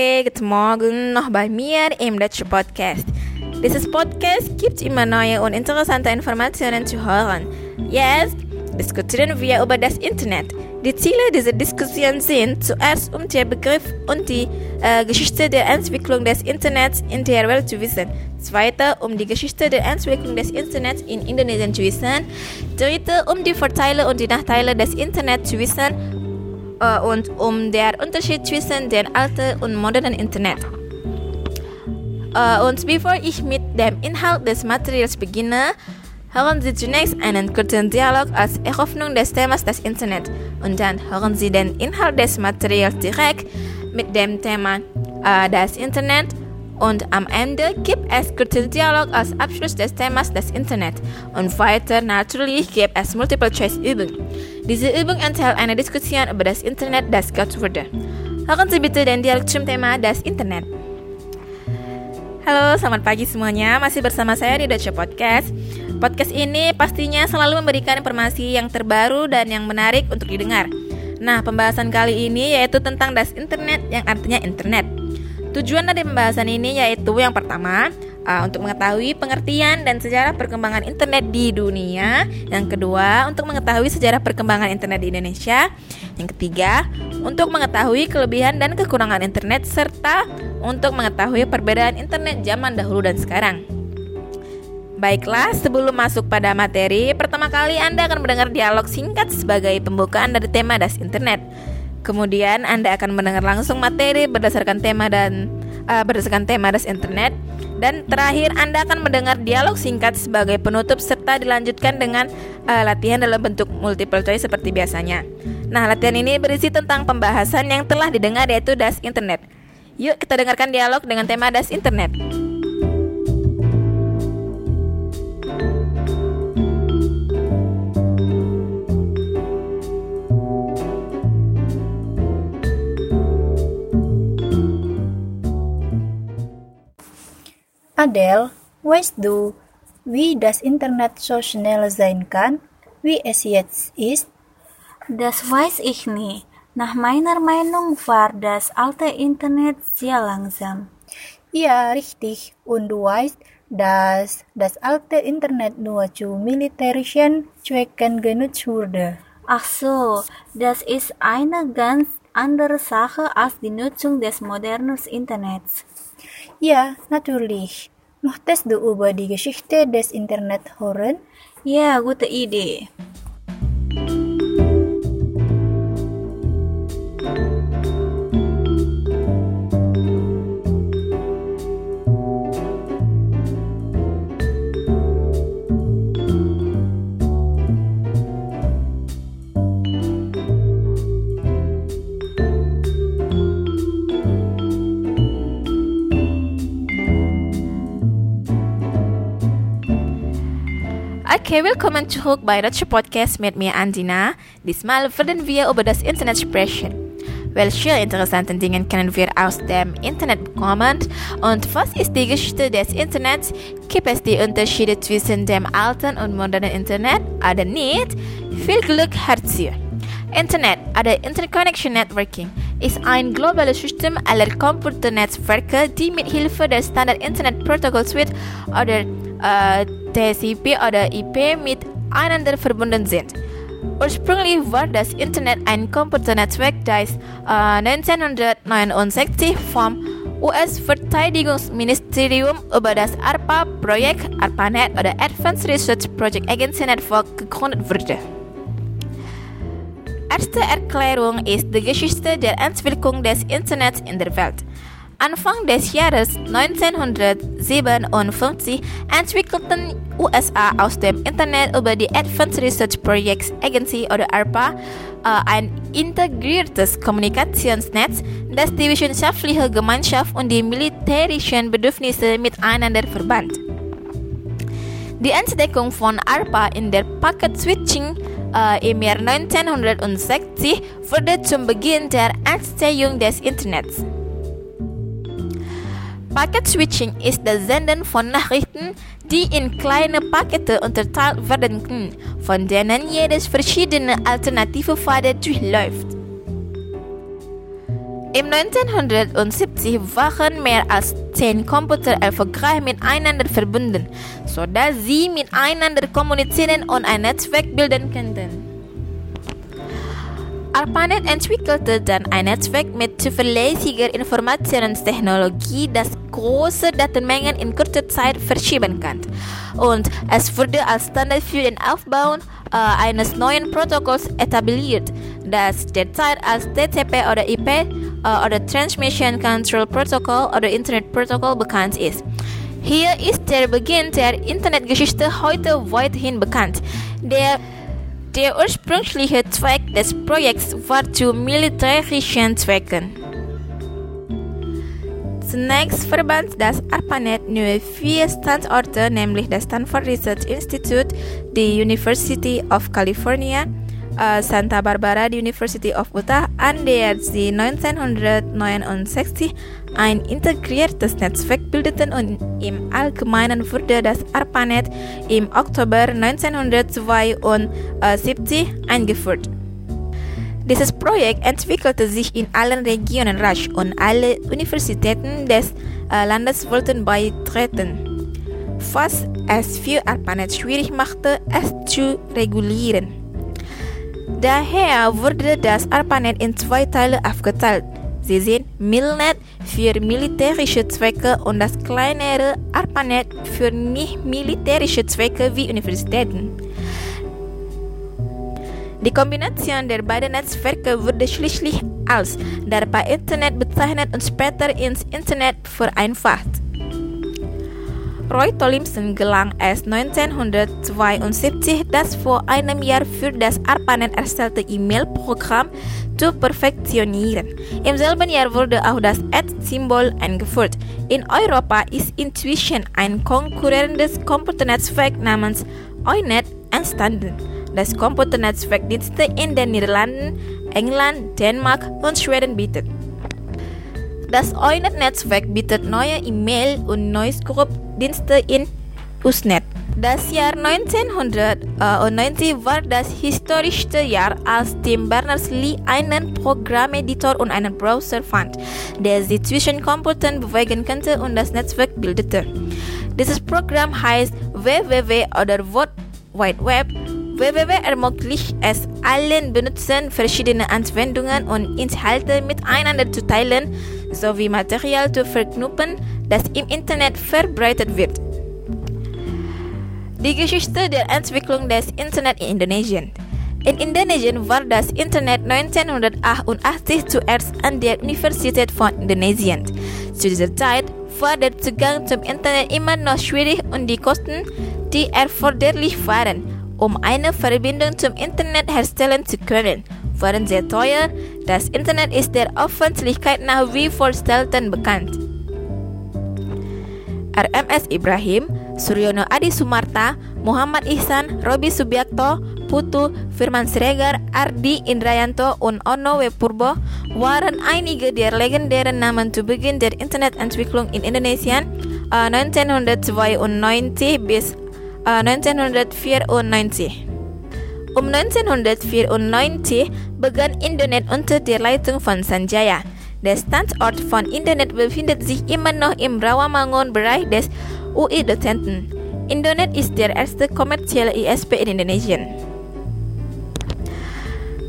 Okay, guten Morgen noch bei mir im Deutschen Podcast. Dieses Podcast gibt immer neue und interessante Informationen zu hören. Jetzt diskutieren wir über das Internet. Die Ziele dieser Diskussion sind zuerst um den Begriff und die äh, Geschichte der Entwicklung des Internets in der Welt zu wissen. Zweiter, um die Geschichte der Entwicklung des Internets in Indonesien zu wissen. Dritte, um die Vorteile und die Nachteile des Internets zu wissen äh, und um den Unterschied zwischen dem alten und modernen Internet. Äh, und bevor ich mit dem Inhalt des Materials beginne, hören Sie zunächst einen kurzen Dialog als Eröffnung des Themas des Internet und dann hören Sie den Inhalt des Materials direkt mit dem Thema äh, das Internet und am Ende gibt es kurzen Dialog als Abschluss des Themas des Internet und weiter natürlich gibt es Multiple-Choice-Übungen. Diese Übung enthält eine Diskussion über das Internet, das gehört wurde. Hören Sie bitte den Dialog zum Thema das Internet. Halo, selamat pagi semuanya. Masih bersama saya di Deutsche Podcast. Podcast ini pastinya selalu memberikan informasi yang terbaru dan yang menarik untuk didengar. Nah, pembahasan kali ini yaitu tentang das internet yang artinya internet. Tujuan dari pembahasan ini yaitu yang pertama, uh, untuk mengetahui pengertian dan sejarah perkembangan internet di dunia. Yang kedua, untuk mengetahui sejarah perkembangan internet di Indonesia. Yang ketiga, untuk mengetahui kelebihan dan kekurangan internet serta untuk mengetahui perbedaan internet zaman dahulu dan sekarang. Baiklah, sebelum masuk pada materi, pertama kali Anda akan mendengar dialog singkat sebagai pembukaan dari tema Das Internet. Kemudian Anda akan mendengar langsung materi berdasarkan tema dan uh, berdasarkan tema das internet dan terakhir Anda akan mendengar dialog singkat sebagai penutup serta dilanjutkan dengan uh, latihan dalam bentuk multiple choice seperti biasanya. Nah, latihan ini berisi tentang pembahasan yang telah didengar yaitu das internet. Yuk kita dengarkan dialog dengan tema das internet. Adele, weißt du, wie das Internet so schnell sein kann, wie es jetzt ist? Das weiß ich nie. Nach meiner Meinung war das alte Internet sehr langsam. Ja, richtig. Und du weißt, dass das alte Internet nur zu militärischen Zwecken genutzt wurde. Ach so, das ist eine ganz andere Sache als die Nutzung des modernen Internets. Ja, natürlich. Möchtest du über die Geschichte des Internet hören? Ja, gute Idee. Okay, willkommen zurück bei Deutsche Podcast mit mir Andina. Diesmal werden wir über das Internet sprechen. Welche interessanten Dinge können wir aus dem Internet bekommen? Und was ist die Geschichte des Internets? Gibt es die Unterschiede zwischen dem alten und modernen Internet oder nicht? Viel Glück hierzu! Internet oder Internet Connection Networking ist ein globales System aller Computernetzwerke, die mit Hilfe der Standard Internet Protocol Suite oder äh, TCP oder IP miteinander verbunden sind. Ursprünglich war das Internet ein Computernetzwerk, das äh, 1969 vom US-Verteidigungsministerium über das ARPA-Projekt ARPANET oder Advanced Research Project Agency Network gegründet wurde. Erste Erklärung ist die Geschichte der Entwicklung des Internets in der Welt. Anfang des Jahres 1957 entwickelten USA aus dem Internet über die Advanced Research Projects Agency oder ARPA äh, ein integriertes Kommunikationsnetz, das die wissenschaftliche Gemeinschaft und die militärischen Bedürfnisse miteinander verband. Die Entdeckung von ARPA in der Packet Switching äh, im Jahr 1960 wurde zum Beginn der Entstehung des Internets. Packet Switching ist das Senden von Nachrichten, die in kleine Pakete unterteilt werden können, von denen jedes verschiedene alternative Pfade durchläuft. Im 1970 waren mehr als zehn Computer erfolgreich miteinander verbunden, sodass sie miteinander kommunizieren und ein Netzwerk bilden könnten. ARPANET entwickelte dann ein Netzwerk mit zuverlässiger Informationstechnologie, das große Datenmengen in kurzer Zeit verschieben kann. Und es wurde als Standard für den Aufbau äh, eines neuen Protokolls etabliert, das derzeit als TCP oder IP äh, oder Transmission Control Protocol oder Internet Protocol bekannt ist. Hier ist der Beginn der Internetgeschichte heute weithin bekannt. Der der ursprüngliche Zweck des Projekts war zu militärischen Zwecken. Zunächst verband das ARPANET nur vier Standorte, nämlich das Stanford Research Institute, die University of California, uh, Santa Barbara University of Utah, an der sie 1969 ein integriertes Netzwerk bildeten und im Allgemeinen wurde das ARPANET im Oktober 1972 eingeführt. Dieses Projekt entwickelte sich in allen Regionen rasch und alle Universitäten des äh, Landes wollten beitreten, was es für ARPANET schwierig machte, es zu regulieren. Daher wurde das ARPANET in zwei Teile aufgeteilt. Sie sehen Milnet für militärische Zwecke und das kleinere ARPANET für nicht militärische Zwecke wie Universitäten. Die Kombination der beiden Netzwerke wurde schließlich als DARPA-Internet bezeichnet und später ins Internet vereinfacht. Roy Tolimson gelang es 1972, das vor einem Jahr für das ARPANET erstellte E-Mail-Programm zu perfektionieren. Im selben Jahr wurde auch das Ad-Symbol eingeführt. In Europa ist inzwischen ein konkurrierendes Computernetzwerk namens Oynet entstanden. Das Computernetzwerk Dienste in den Niederlanden, England, Dänemark und Schweden bietet. Das Oynet-Netzwerk bietet neue E-Mail- und Noise-Group-Dienste in Usenet. Das Jahr 1990 war das historischste Jahr, als Tim Berners-Lee einen Programmeditor und einen Browser fand, der sich zwischen Computern bewegen konnte und das Netzwerk bildete. Dieses Programm heißt WWW oder World Wide Web www ermöglicht es allen Benutzern, verschiedene Anwendungen und Inhalte miteinander zu teilen sowie Material zu verknüpfen, das im Internet verbreitet wird. Die Geschichte der Entwicklung des Internet in Indonesien. In Indonesien war das Internet 1988 zuerst an der Universität von Indonesien. Zu dieser Zeit war der Zugang zum Internet immer noch schwierig und die Kosten, die erforderlich waren, um eine Verbindung zum Internet herstellen zu können, waren sehr teuer. Das Internet ist der Öffentlichkeit nach wie vor selten bekannt. RMS Ibrahim, Suryono Adi Sumarta, Muhammad Ihsan, Robi Subiakto, Putu, Firman Siregar, Ardi Indrayanto und Ono Wepurbo waren einige der legendären Namen zu Beginn der Internetentwicklung in Indonesien äh, 1992 bis 1994. Um 1994 begann Internet unter der Leitung von Sanjaya. Der Standort von Internet befindet sich immer noch im Rawamangun-Bereich des UI-Dozenten. Internet ist der erste kommerzielle ISP in Indonesien.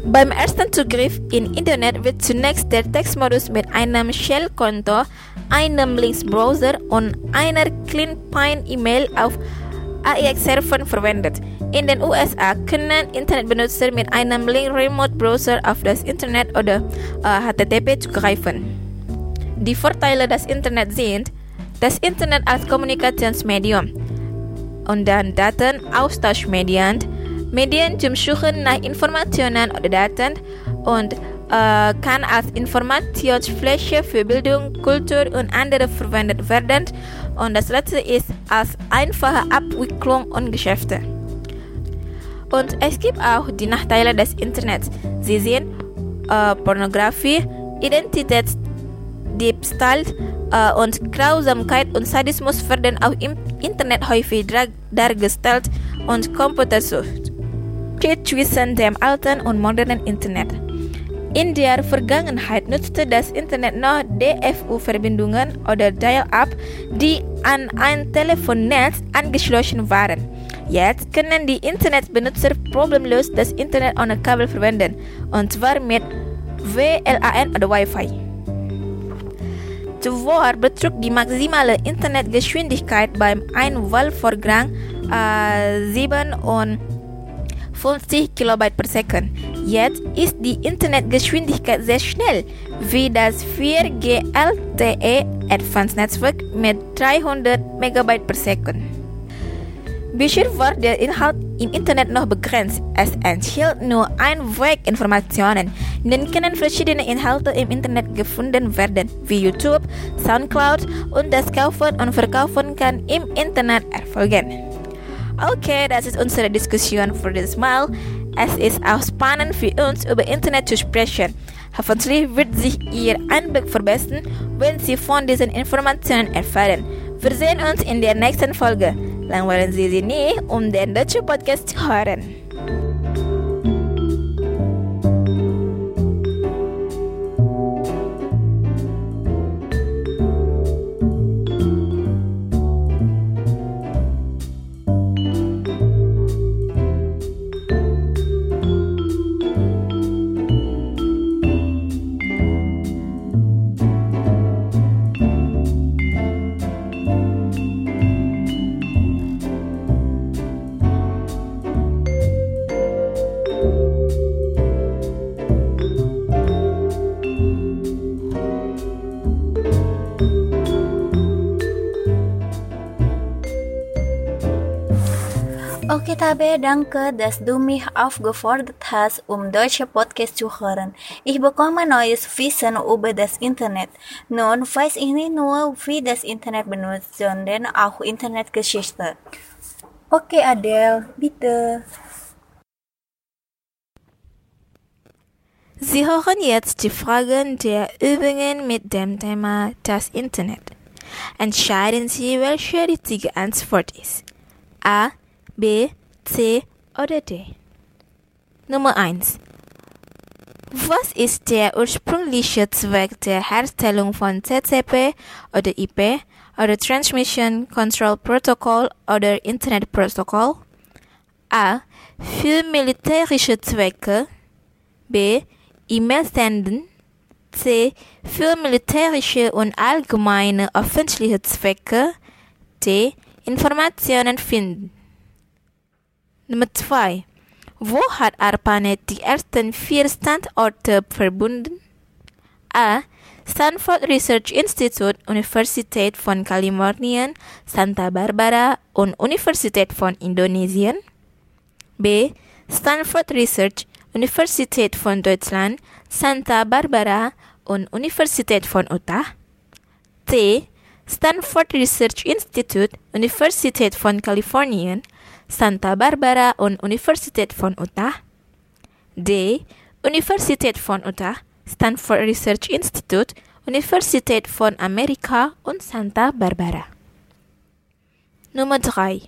Beim ersten Zugriff in Internet wird zunächst der Textmodus mit einem Shell-Konto, einem Links-Browser und einer Clean Pine E-Mail auf AIX-Servern verwendet. In den USA können Internetbenutzer mit einem Link Remote Browser auf das Internet oder äh, HTTP zugreifen. Die Vorteile des Internet sind das Internet als Kommunikationsmedium und dann Datenaustauschmedien, Medien zum Suchen nach Informationen oder Daten und äh, kann als Informationsfläche für Bildung, Kultur und andere verwendet werden und das letzte ist als einfache Abwicklung und Geschäfte. Und es gibt auch die Nachteile des Internets. Sie sehen äh, Pornografie, Identitätsdiebstahl äh, und Grausamkeit und Sadismus werden auch im Internet häufig dargestellt und Computersucht. Steht zwischen dem alten und modernen Internet. In der Vergangenheit nutzte das Internet noch DFU-Verbindungen oder Dial-Up, die an ein Telefonnetz angeschlossen waren. Jetzt können die Internetbenutzer problemlos das Internet ohne Kabel verwenden, und zwar mit WLAN oder Wi-Fi. Zuvor betrug die maximale Internetgeschwindigkeit beim Einwahlvorgang äh, 57 Kilobyte per Second. Jetzt ist die Internetgeschwindigkeit sehr schnell, wie das 4G LTE Advanced Network mit 300 Megabyte per Second. Bisher war der Inhalt im Internet noch begrenzt. Es enthielt nur Einweg Informationen. Dann können verschiedene Inhalte im Internet gefunden werden, wie YouTube, Soundcloud und das Kaufen und Verkaufen kann im Internet erfolgen. Okay, das ist unsere Diskussion für dieses Mal. Es ist auch spannend für uns, über Internet zu sprechen. Hoffentlich wird sich Ihr Einblick verbessern, wenn Sie von diesen Informationen erfahren. Wir sehen uns in der nächsten Folge. Langweilen Sie sie nie, um den Deutsche Podcast zu hören. Tabe, danke, dass du mich aufgefordert hast, um deutsche Podcasts zu hören. Ich bekomme neues Wissen über das Internet. Nun weiß ich nicht nur, wie das Internet benutzt, sondern auch Internetgeschichte. Okay, Adele, bitte. Sie hören jetzt die Fragen der Übungen mit dem Thema das Internet. Entscheiden Sie, welche richtige Antwort ist. A, B, C oder D. Nummer 1. Was ist der ursprüngliche Zweck der Herstellung von TCP oder IP oder Transmission Control Protocol oder Internet Protocol? A. Für militärische Zwecke. B. E-Mail senden. C. Für militärische und allgemeine öffentliche Zwecke. D. Informationen finden. Nummer 2. Wo hat ARPANET die ersten vier Standorte verbunden? A. Stanford Research Institute, Universität von Kalifornien, Santa Barbara und Universität von Indonesien. B. Stanford Research, Universität von Deutschland, Santa Barbara und Universität von Utah. C. Stanford Research Institute, Universität von Kalifornien, Santa Barbara und Universität von Utah. D. Universität von Utah, Stanford Research Institute, Universität von Amerika und Santa Barbara. Nummer 3.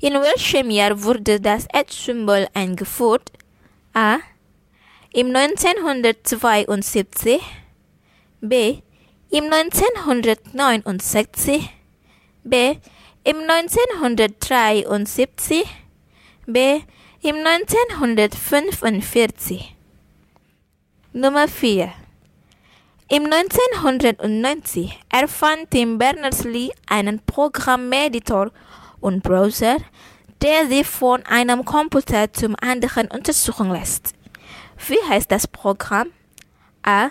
In welchem Jahr wurde das Ad-Symbol eingeführt? A. Im 1972 B. Im 1969 B. Im 1973 B. Im 1945 Nummer 4 Im 1990 erfand Tim Berners-Lee einen Programmeditor und Browser, der sich von einem Computer zum anderen untersuchen lässt. Wie heißt das Programm? A.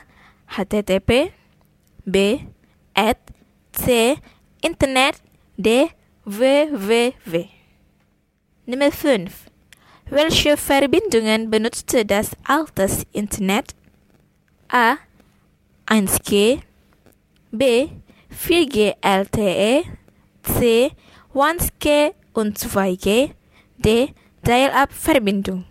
HTTP B. Ad C. Internet D. www. Nummer 5. Welche Verbindungen benutzte das altes Internet? A. 1G B. 4G LTE C. 1G und 2G D. Dial-up-Verbindung